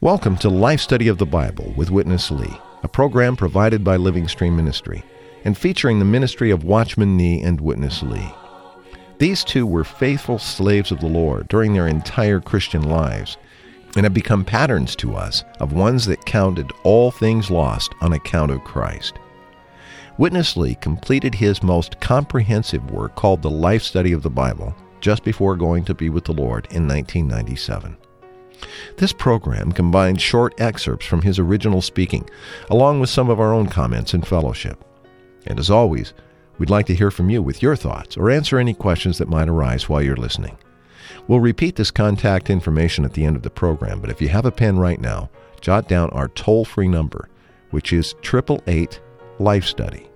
Welcome to Life Study of the Bible with Witness Lee, a program provided by Living Stream Ministry and featuring the ministry of Watchman Nee and Witness Lee. These two were faithful slaves of the Lord during their entire Christian lives and have become patterns to us of ones that counted all things lost on account of Christ. Witness Lee completed his most comprehensive work called The Life Study of the Bible just before going to be with the Lord in 1997. This program combines short excerpts from his original speaking, along with some of our own comments and fellowship. And as always, we'd like to hear from you with your thoughts or answer any questions that might arise while you're listening. We'll repeat this contact information at the end of the program, but if you have a pen right now, jot down our toll free number, which is 888 Life Study,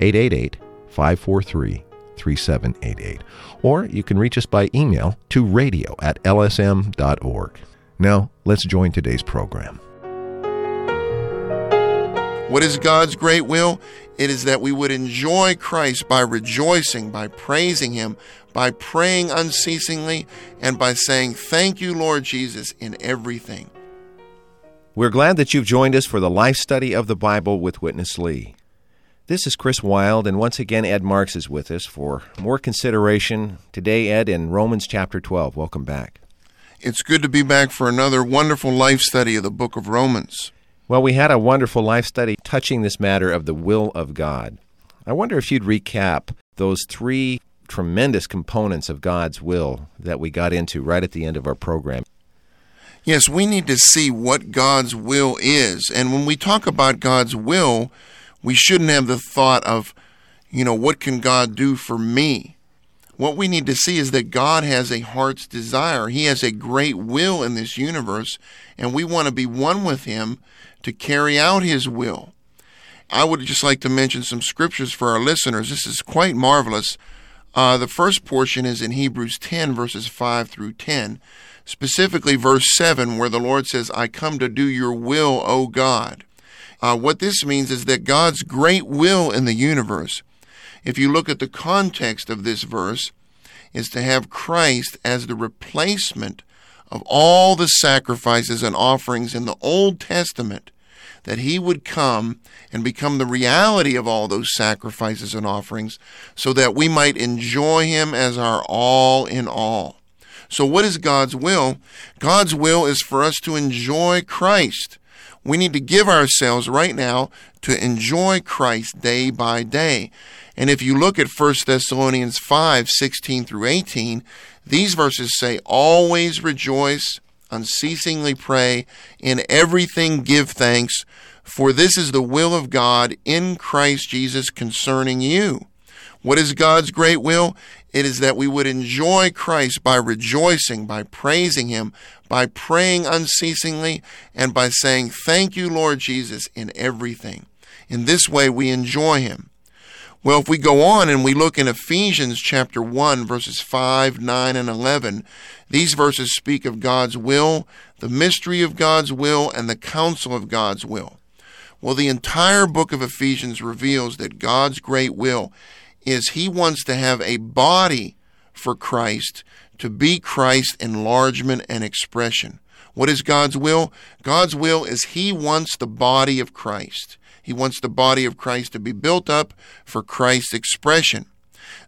888 543 3788. Or you can reach us by email to radio at lsm.org. Now, let's join today's program. What is God's great will? It is that we would enjoy Christ by rejoicing, by praising Him, by praying unceasingly, and by saying, Thank you, Lord Jesus, in everything. We're glad that you've joined us for the life study of the Bible with Witness Lee. This is Chris Wild, and once again, Ed Marks is with us for more consideration. Today, Ed, in Romans chapter 12. Welcome back. It's good to be back for another wonderful life study of the book of Romans. Well, we had a wonderful life study touching this matter of the will of God. I wonder if you'd recap those three tremendous components of God's will that we got into right at the end of our program. Yes, we need to see what God's will is. And when we talk about God's will, we shouldn't have the thought of, you know, what can God do for me? What we need to see is that God has a heart's desire. He has a great will in this universe, and we want to be one with Him to carry out His will. I would just like to mention some scriptures for our listeners. This is quite marvelous. Uh, the first portion is in Hebrews 10, verses 5 through 10, specifically verse 7, where the Lord says, I come to do your will, O God. Uh, what this means is that God's great will in the universe, if you look at the context of this verse, is to have Christ as the replacement of all the sacrifices and offerings in the Old Testament, that he would come and become the reality of all those sacrifices and offerings so that we might enjoy him as our all in all. So, what is God's will? God's will is for us to enjoy Christ. We need to give ourselves right now to enjoy Christ day by day. And if you look at 1 Thessalonians 5 16 through 18, these verses say, Always rejoice, unceasingly pray, in everything give thanks, for this is the will of God in Christ Jesus concerning you. What is God's great will? It is that we would enjoy Christ by rejoicing, by praising Him, by praying unceasingly, and by saying, Thank you, Lord Jesus, in everything. In this way, we enjoy Him. Well, if we go on and we look in Ephesians chapter 1, verses 5, 9, and 11, these verses speak of God's will, the mystery of God's will, and the counsel of God's will. Well, the entire book of Ephesians reveals that God's great will is He wants to have a body for Christ to be Christ's enlargement and expression. What is God's will? God's will is He wants the body of Christ. He wants the body of Christ to be built up for Christ's expression.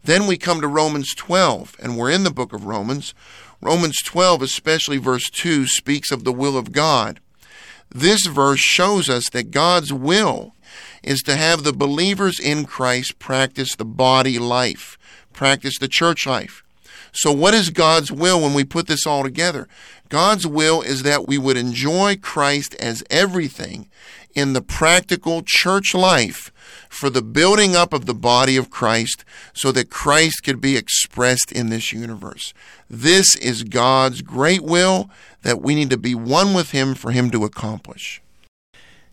Then we come to Romans 12, and we're in the book of Romans. Romans 12, especially verse 2, speaks of the will of God. This verse shows us that God's will is to have the believers in Christ practice the body life, practice the church life. So, what is God's will when we put this all together? God's will is that we would enjoy Christ as everything in the practical church life for the building up of the body of Christ so that Christ could be expressed in this universe. This is God's great will that we need to be one with Him for Him to accomplish.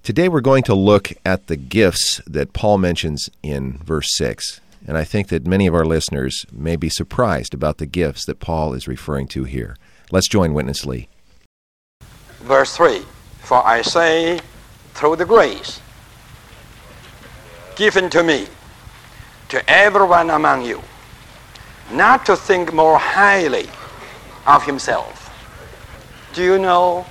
Today we're going to look at the gifts that Paul mentions in verse 6. And I think that many of our listeners may be surprised about the gifts that Paul is referring to here. Let's join Witness Lee. Verse 3 For I say, through the grace given to me, to everyone among you, not to think more highly of himself. Do you know?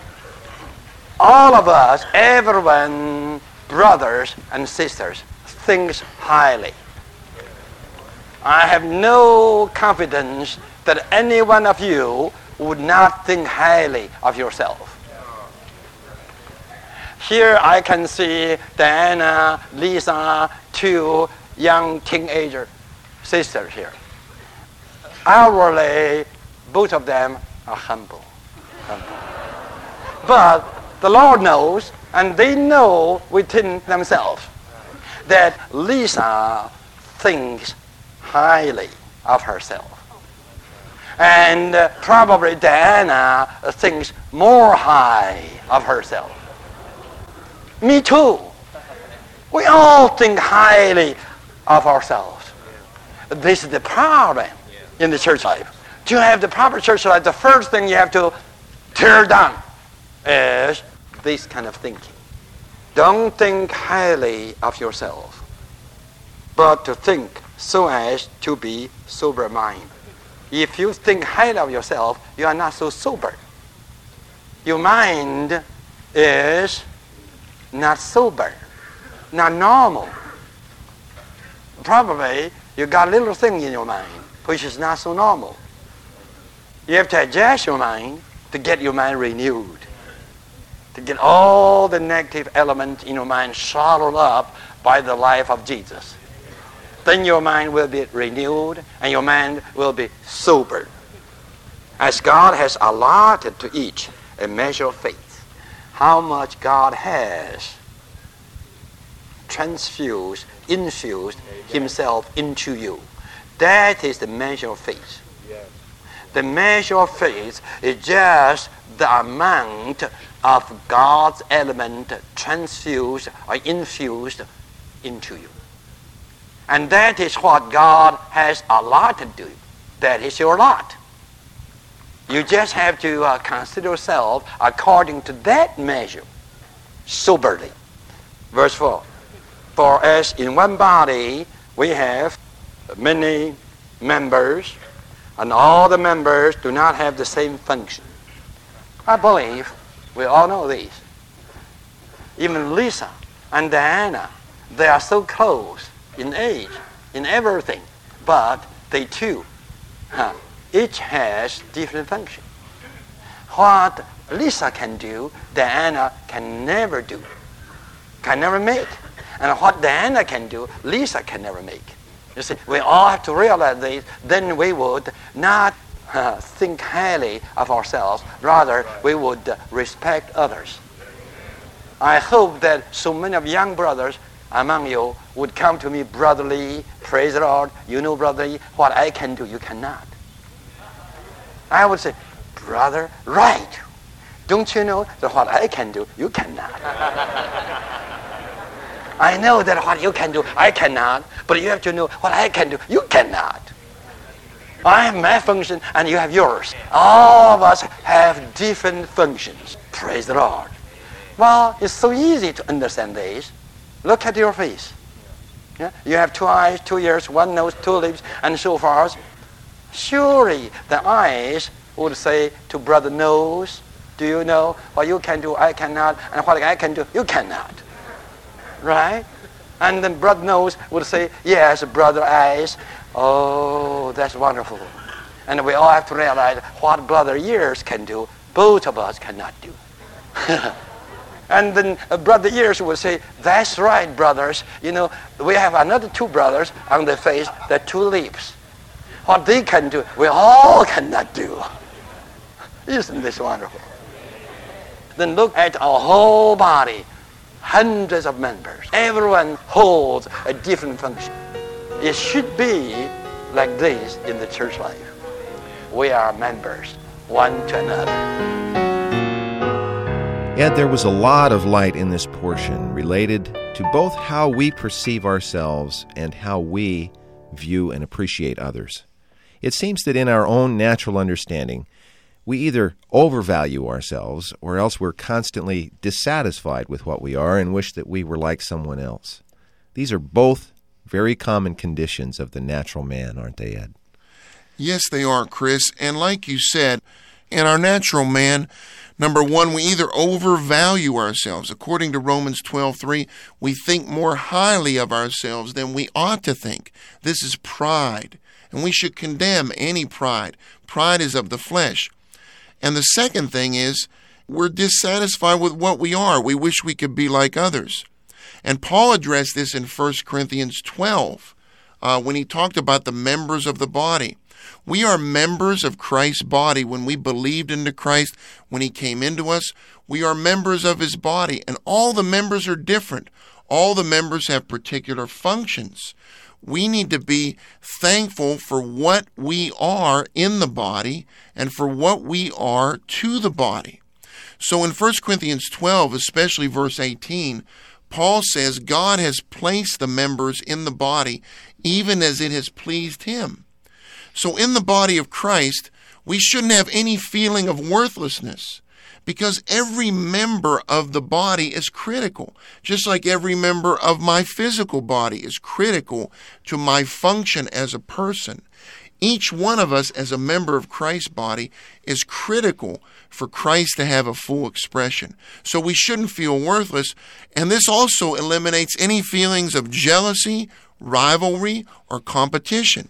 All of us, everyone, brothers and sisters, thinks highly. I have no confidence that any one of you would not think highly of yourself. Here I can see Diana, Lisa, two young teenager sisters here. Outwardly, both of them are humble. humble. But the Lord knows, and they know within themselves, that Lisa thinks highly of herself. And uh, probably Diana thinks more high of herself. Me too. We all think highly of ourselves. This is the problem in the church life. To have the proper church life, the first thing you have to tear down is this kind of thinking. Don't think highly of yourself, but to think so as to be sober mind. If you think highly of yourself, you are not so sober. Your mind is not sober, not normal. Probably you got little thing in your mind which is not so normal. You have to adjust your mind to get your mind renewed, to get all the negative elements in your mind swallowed up by the life of Jesus. Then your mind will be renewed and your mind will be sober. As God has allotted to each a measure of faith how much God has transfused, infused Himself into you. That is the measure of faith. The measure of faith is just the amount of God's element transfused or infused into you. And that is what God has allotted to you. That is your lot. You just have to uh, consider yourself according to that measure, soberly. Verse 4. For as in one body we have many members, and all the members do not have the same function. I believe we all know these. Even Lisa and Diana, they are so close in age, in everything, but they too huh, each has different function. What Lisa can do, Diana can never do, can never make. And what Diana can do, Lisa can never make. You see, we all have to realize this, then we would not uh, think highly of ourselves, rather we would uh, respect others. I hope that so many of young brothers among you would come to me brotherly, praise the Lord, you know brotherly, what I can do, you cannot. I would say, brother, right. Don't you know that what I can do, you cannot? I know that what you can do, I cannot. But you have to know what I can do, you cannot. I have my function and you have yours. All of us have different functions. Praise the Lord. Well, it's so easy to understand this. Look at your face. Yeah? You have two eyes, two ears, one nose, two lips, and so forth. Surely the eyes would say to brother nose, do you know what you can do, I cannot, and what I can do, you cannot. Right? And then brother nose would say, yes, brother eyes. Oh, that's wonderful. And we all have to realize what brother ears can do, both of us cannot do. and then uh, brother ears will say, that's right, brothers. You know, we have another two brothers on the face, the two lips. What they can do, we all cannot do. Isn't this wonderful? Then look at our whole body, hundreds of members. Everyone holds a different function. It should be like this in the church life. We are members, one to another. Yet there was a lot of light in this portion related to both how we perceive ourselves and how we view and appreciate others. It seems that in our own natural understanding, we either overvalue ourselves or else we're constantly dissatisfied with what we are and wish that we were like someone else. These are both very common conditions of the natural man, aren't they, Ed? Yes, they are, Chris. And like you said, in our natural man, number one, we either overvalue ourselves. According to Romans 12:3, we think more highly of ourselves than we ought to think. This is pride, and we should condemn any pride. Pride is of the flesh. And the second thing is we're dissatisfied with what we are. We wish we could be like others. And Paul addressed this in 1 Corinthians 12 uh, when he talked about the members of the body. We are members of Christ's body when we believed into Christ, when he came into us. We are members of his body, and all the members are different. All the members have particular functions. We need to be thankful for what we are in the body and for what we are to the body. So in 1 Corinthians 12, especially verse 18, Paul says God has placed the members in the body even as it has pleased him. So in the body of Christ, we shouldn't have any feeling of worthlessness because every member of the body is critical, just like every member of my physical body is critical to my function as a person. Each one of us, as a member of Christ's body, is critical for Christ to have a full expression. So we shouldn't feel worthless. And this also eliminates any feelings of jealousy, rivalry, or competition.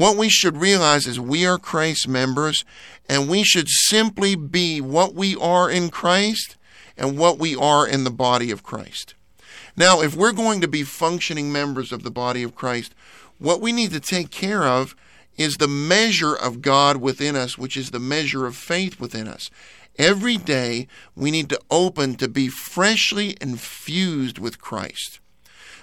What we should realize is we are Christ's members, and we should simply be what we are in Christ and what we are in the body of Christ. Now, if we're going to be functioning members of the body of Christ, what we need to take care of is the measure of God within us, which is the measure of faith within us. Every day, we need to open to be freshly infused with Christ.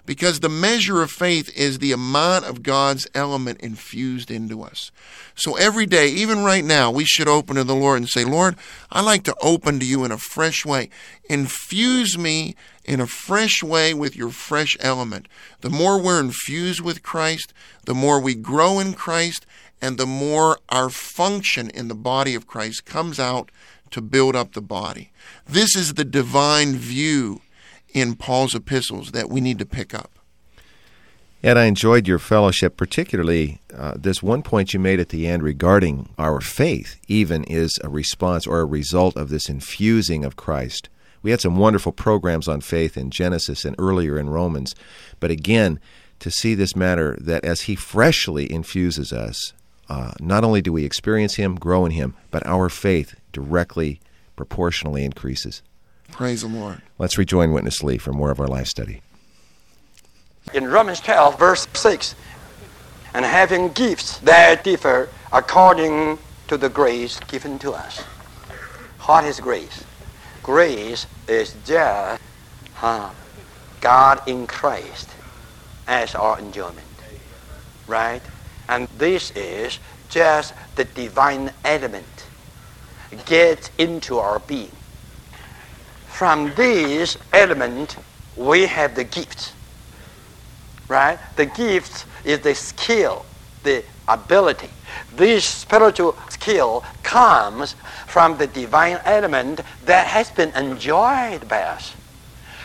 Because the measure of faith is the amount of God's element infused into us. So every day, even right now, we should open to the Lord and say, Lord, I like to open to you in a fresh way. Infuse me in a fresh way with your fresh element. The more we're infused with Christ, the more we grow in Christ, and the more our function in the body of Christ comes out to build up the body. This is the divine view in Paul's epistles that we need to pick up. Ed, I enjoyed your fellowship, particularly uh, this one point you made at the end regarding our faith, even is a response or a result of this infusing of Christ. We had some wonderful programs on faith in Genesis and earlier in Romans, but again, to see this matter that as He freshly infuses us, uh, not only do we experience Him, grow in Him, but our faith directly, proportionally increases. Praise the Lord. Let's rejoin Witness Lee for more of our life study. In Romans 12, verse 6, and having gifts that differ according to the grace given to us. What is grace? Grace is just uh, God in Christ as our enjoyment. Right? And this is just the divine element gets into our being. From this element, we have the gift. Right? The gift is the skill, the ability. This spiritual skill comes from the divine element that has been enjoyed by us.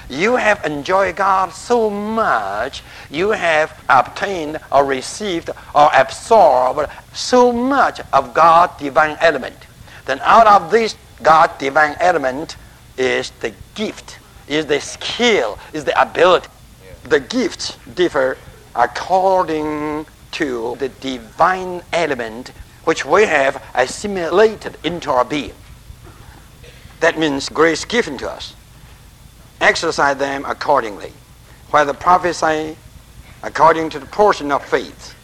You have enjoyed God so much, you have obtained or received or absorbed so much of God's divine element. Then out of this God divine element is the gift, is the skill, is the ability. The gifts differ according to the divine element which we have assimilated into our being. That means grace given to us. Exercise them accordingly. Whether prophesy according to the portion of faith,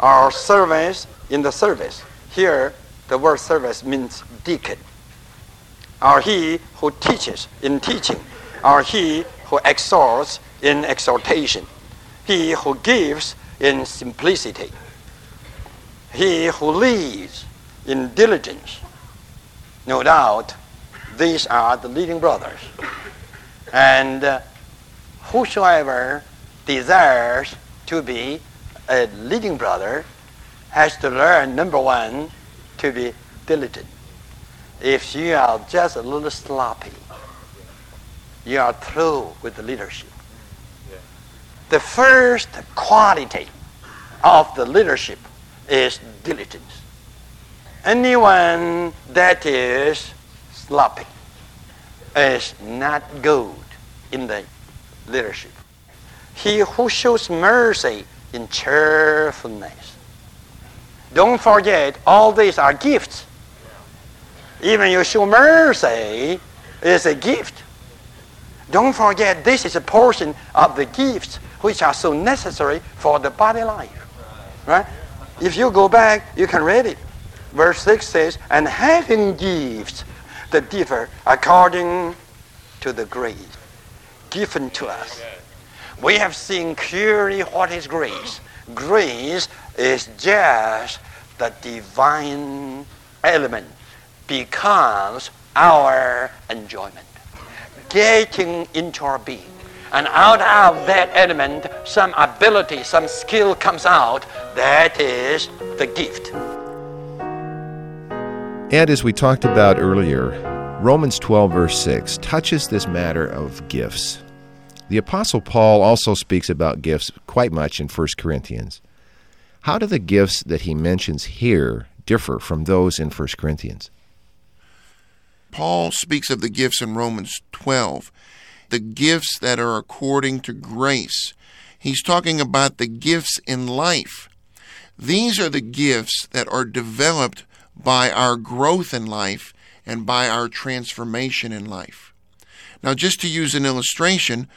or service in the service. Here, the word service means deacon. Or he who teaches in teaching, or he who exhorts in exhortation, he who gives in simplicity, he who leads in diligence. No doubt, these are the leading brothers. And uh, whosoever desires to be a leading brother has to learn, number one, to be diligent. If you are just a little sloppy, you are through with the leadership. The first quality of the leadership is diligence. Anyone that is sloppy is not good in the leadership. He who shows mercy in cheerfulness. Don't forget, all these are gifts. Even you show mercy is a gift. Don't forget, this is a portion of the gifts which are so necessary for the body life. Right? If you go back, you can read it. Verse 6 says, And having gifts that differ according to the grace given to us. We have seen clearly what is grace. Grace is just the divine element becomes our enjoyment, getting into our being. And out of that element, some ability, some skill comes out. That is the gift. And as we talked about earlier, Romans 12, verse 6, touches this matter of gifts. The Apostle Paul also speaks about gifts quite much in 1 Corinthians. How do the gifts that he mentions here differ from those in 1 Corinthians? Paul speaks of the gifts in Romans 12, the gifts that are according to grace. He's talking about the gifts in life. These are the gifts that are developed by our growth in life and by our transformation in life. Now, just to use an illustration,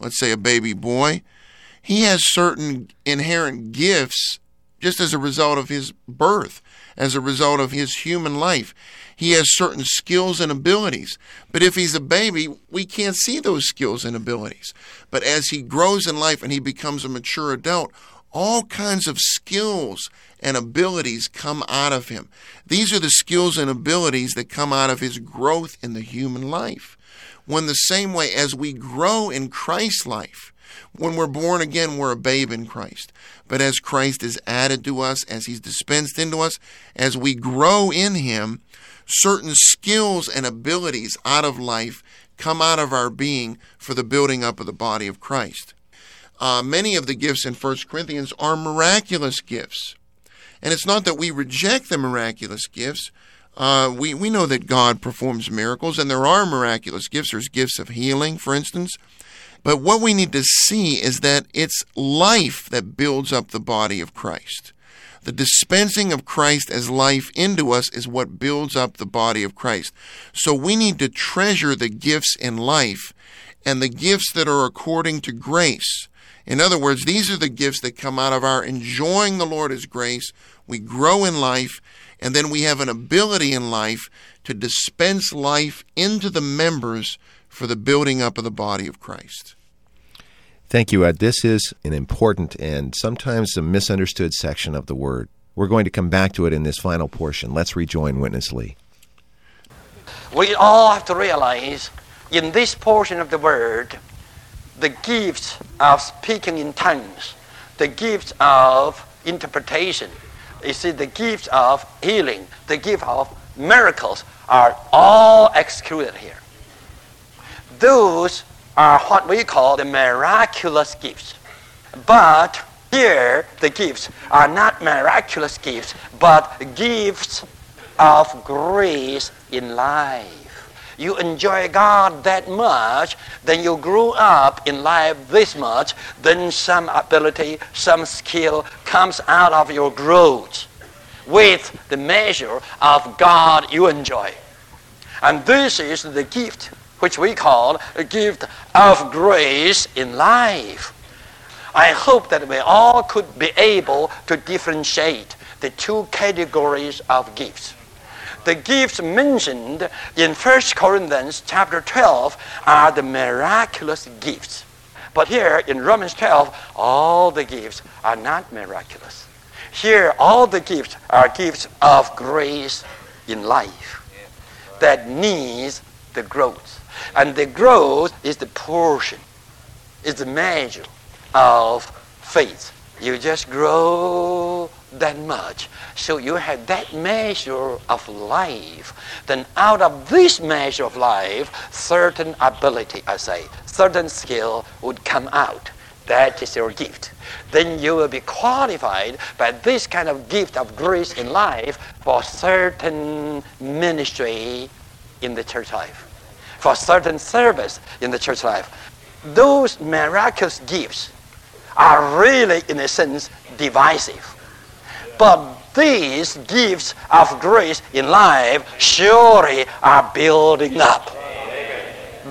let's say a baby boy, he has certain inherent gifts just as a result of his birth, as a result of his human life. He has certain skills and abilities. But if he's a baby, we can't see those skills and abilities. But as he grows in life and he becomes a mature adult, all kinds of skills and abilities come out of him. These are the skills and abilities that come out of his growth in the human life. When the same way as we grow in Christ's life, when we're born again, we're a babe in Christ. But as Christ is added to us, as He's dispensed into us, as we grow in Him, certain skills and abilities out of life come out of our being for the building up of the body of Christ. Uh, many of the gifts in 1 Corinthians are miraculous gifts. And it's not that we reject the miraculous gifts. Uh, we, we know that God performs miracles, and there are miraculous gifts. There's gifts of healing, for instance. But what we need to see is that it's life that builds up the body of Christ. The dispensing of Christ as life into us is what builds up the body of Christ. So we need to treasure the gifts in life and the gifts that are according to grace. In other words, these are the gifts that come out of our enjoying the Lord as grace. We grow in life, and then we have an ability in life to dispense life into the members for the building up of the body of Christ. Thank you, Ed. This is an important and sometimes a misunderstood section of the Word. We're going to come back to it in this final portion. Let's rejoin Witness Lee. We all have to realize in this portion of the Word, the gifts of speaking in tongues, the gifts of interpretation, you see, the gifts of healing, the gift of miracles are all excluded here. Those are what we call the miraculous gifts. But here, the gifts are not miraculous gifts, but gifts of grace in life. You enjoy God that much, then you grow up in life this much, then some ability, some skill comes out of your growth with the measure of God you enjoy. And this is the gift which we call a gift of grace in life. I hope that we all could be able to differentiate the two categories of gifts. The gifts mentioned in 1 Corinthians chapter 12 are the miraculous gifts. But here in Romans 12, all the gifts are not miraculous. Here, all the gifts are gifts of grace in life that needs the growth. And the growth is the portion, is the measure of faith. You just grow that much. So you have that measure of life. Then out of this measure of life, certain ability, I say, certain skill would come out. That is your gift. Then you will be qualified by this kind of gift of grace in life for certain ministry in the church life, for certain service in the church life. Those miraculous gifts are really, in a sense, divisive. But these gifts of grace in life surely are building up.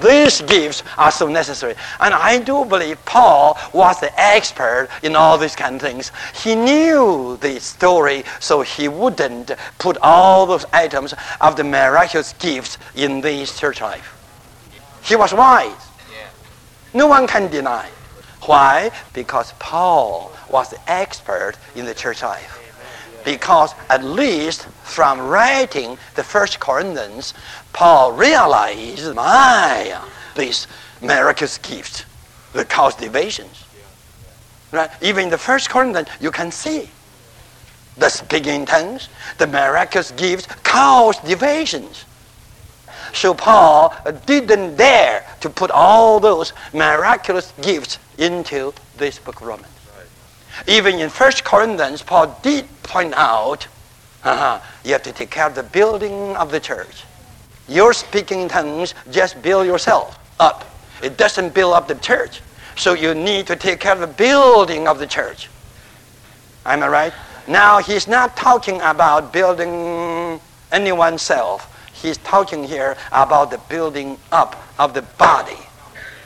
These gifts are so necessary. And I do believe Paul was the expert in all these kind of things. He knew the story, so he wouldn't put all those items of the miraculous gifts in this church life. He was wise. No one can deny. Why? Because Paul was the expert in the church life. Because at least from writing the first Corinthians, Paul realized, my, these miraculous gifts, the cause divisions. Right? Even in the first Corinthians, you can see the speaking tongues, the miraculous gifts cause divisions. So Paul didn't dare to put all those miraculous gifts into this book of Romans. Even in First Corinthians, Paul did point out uh-huh, you have to take care of the building of the church. Your speaking tongues just build yourself up. It doesn't build up the church. So you need to take care of the building of the church. Am I right? Now he's not talking about building anyone's self. He's talking here about the building up of the body.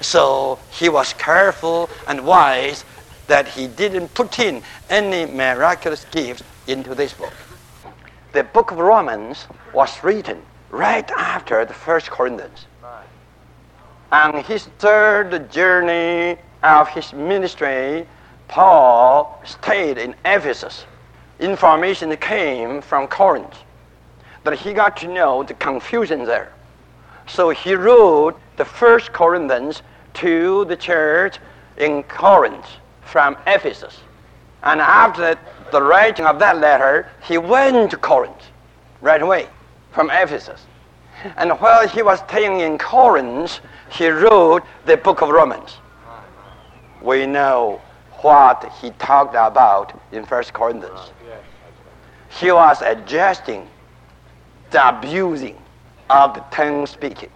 So he was careful and wise that he didn't put in any miraculous gifts into this book. The book of Romans was written right after the first Corinthians. On his third journey of his ministry, Paul stayed in Ephesus. Information came from Corinth that he got to know the confusion there. So he wrote the first Corinthians to the church in Corinth from Ephesus. And after the writing of that letter, he went to Corinth right away from Ephesus. And while he was staying in Corinth, he wrote the book of Romans. We know what he talked about in First Corinthians. He was adjusting the abusing of the tongue speaking.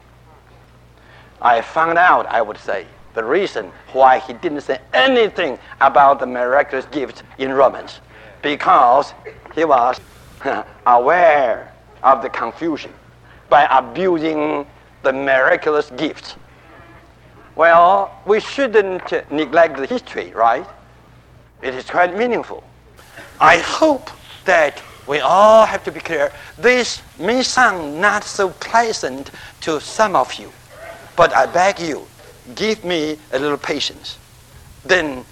I found out, I would say, the reason why he didn't say anything about the miraculous gift in Romans. Because he was aware of the confusion by abusing the miraculous gifts. Well, we shouldn't neglect the history, right? It is quite meaningful. I hope that we all have to be clear. This may sound not so pleasant to some of you, but I beg you, give me a little patience. Then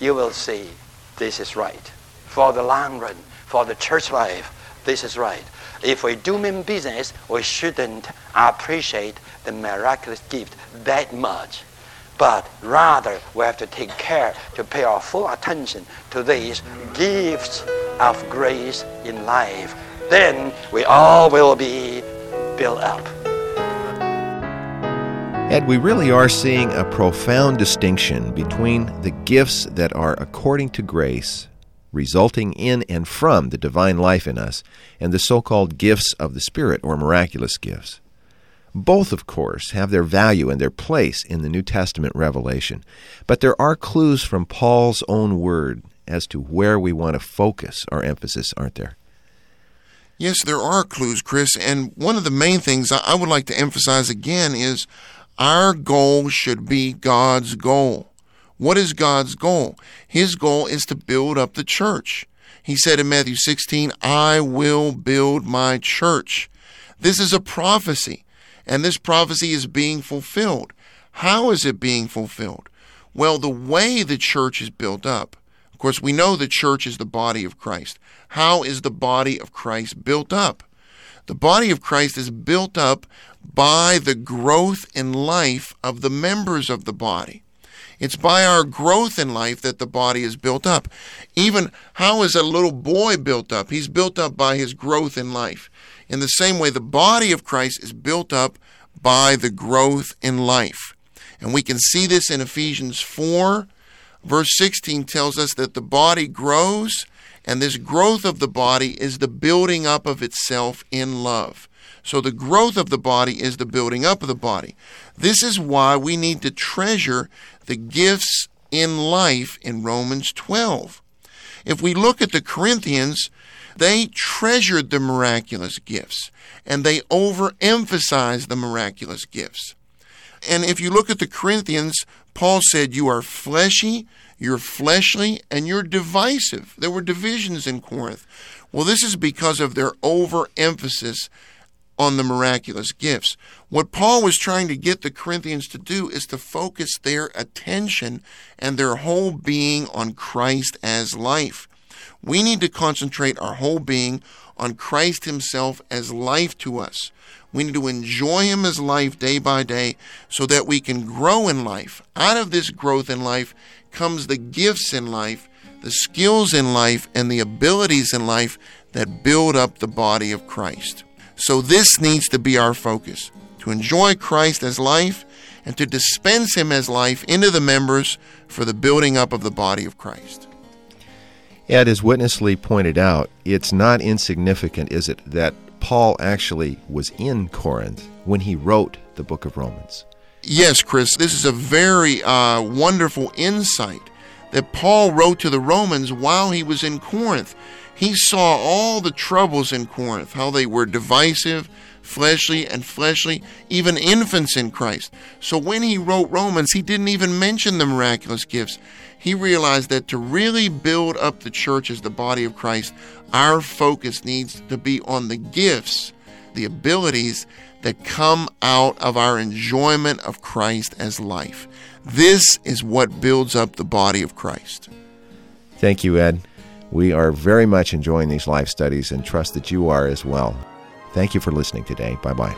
you will see this is right. For the long run, for the church life, this is right. If we do mean business, we shouldn't appreciate the miraculous gift that much. But rather, we have to take care to pay our full attention to these gifts of grace in life. Then we all will be built up. And we really are seeing a profound distinction between the gifts that are according to grace, resulting in and from the divine life in us, and the so called gifts of the Spirit or miraculous gifts. Both, of course, have their value and their place in the New Testament revelation, but there are clues from Paul's own word as to where we want to focus our emphasis, aren't there? Yes, there are clues, Chris. And one of the main things I would like to emphasize again is our goal should be God's goal. What is God's goal? His goal is to build up the church. He said in Matthew 16, I will build my church. This is a prophecy, and this prophecy is being fulfilled. How is it being fulfilled? Well, the way the church is built up. Of course, we know the church is the body of Christ. How is the body of Christ built up? The body of Christ is built up by the growth in life of the members of the body. It's by our growth in life that the body is built up. Even how is a little boy built up? He's built up by his growth in life. In the same way, the body of Christ is built up by the growth in life. And we can see this in Ephesians 4. Verse 16 tells us that the body grows, and this growth of the body is the building up of itself in love. So the growth of the body is the building up of the body. This is why we need to treasure the gifts in life in Romans 12. If we look at the Corinthians, they treasured the miraculous gifts and they overemphasized the miraculous gifts. And if you look at the Corinthians, Paul said, You are fleshy, you're fleshly, and you're divisive. There were divisions in Corinth. Well, this is because of their overemphasis on the miraculous gifts. What Paul was trying to get the Corinthians to do is to focus their attention and their whole being on Christ as life. We need to concentrate our whole being on Christ Himself as life to us. We need to enjoy Him as life day by day so that we can grow in life. Out of this growth in life comes the gifts in life, the skills in life, and the abilities in life that build up the body of Christ. So, this needs to be our focus to enjoy Christ as life and to dispense Him as life into the members for the building up of the body of Christ. Ed, as Witness Lee pointed out, it's not insignificant, is it, that Paul actually was in Corinth when he wrote the book of Romans? Yes, Chris, this is a very uh, wonderful insight that Paul wrote to the Romans while he was in Corinth. He saw all the troubles in Corinth, how they were divisive, fleshly, and fleshly, even infants in Christ. So when he wrote Romans, he didn't even mention the miraculous gifts he realized that to really build up the church as the body of Christ, our focus needs to be on the gifts, the abilities that come out of our enjoyment of Christ as life. This is what builds up the body of Christ. Thank you, Ed. We are very much enjoying these life studies and trust that you are as well. Thank you for listening today. Bye bye.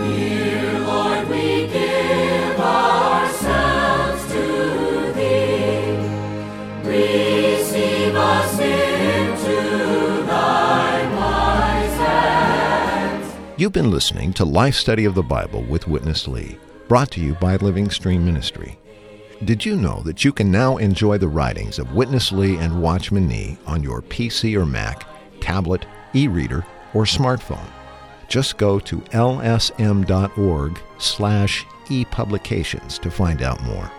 Dear Lord, we give ourselves to Thee. Receive us into Thy wise hands. You've been listening to Life Study of the Bible with Witness Lee, brought to you by Living Stream Ministry. Did you know that you can now enjoy the writings of Witness Lee and Watchman Nee on your PC or Mac, tablet, e-reader, or smartphone? Just go to lsm.org slash epublications to find out more.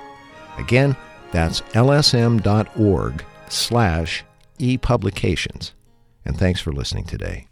Again, that's lsm.org slash epublications. And thanks for listening today.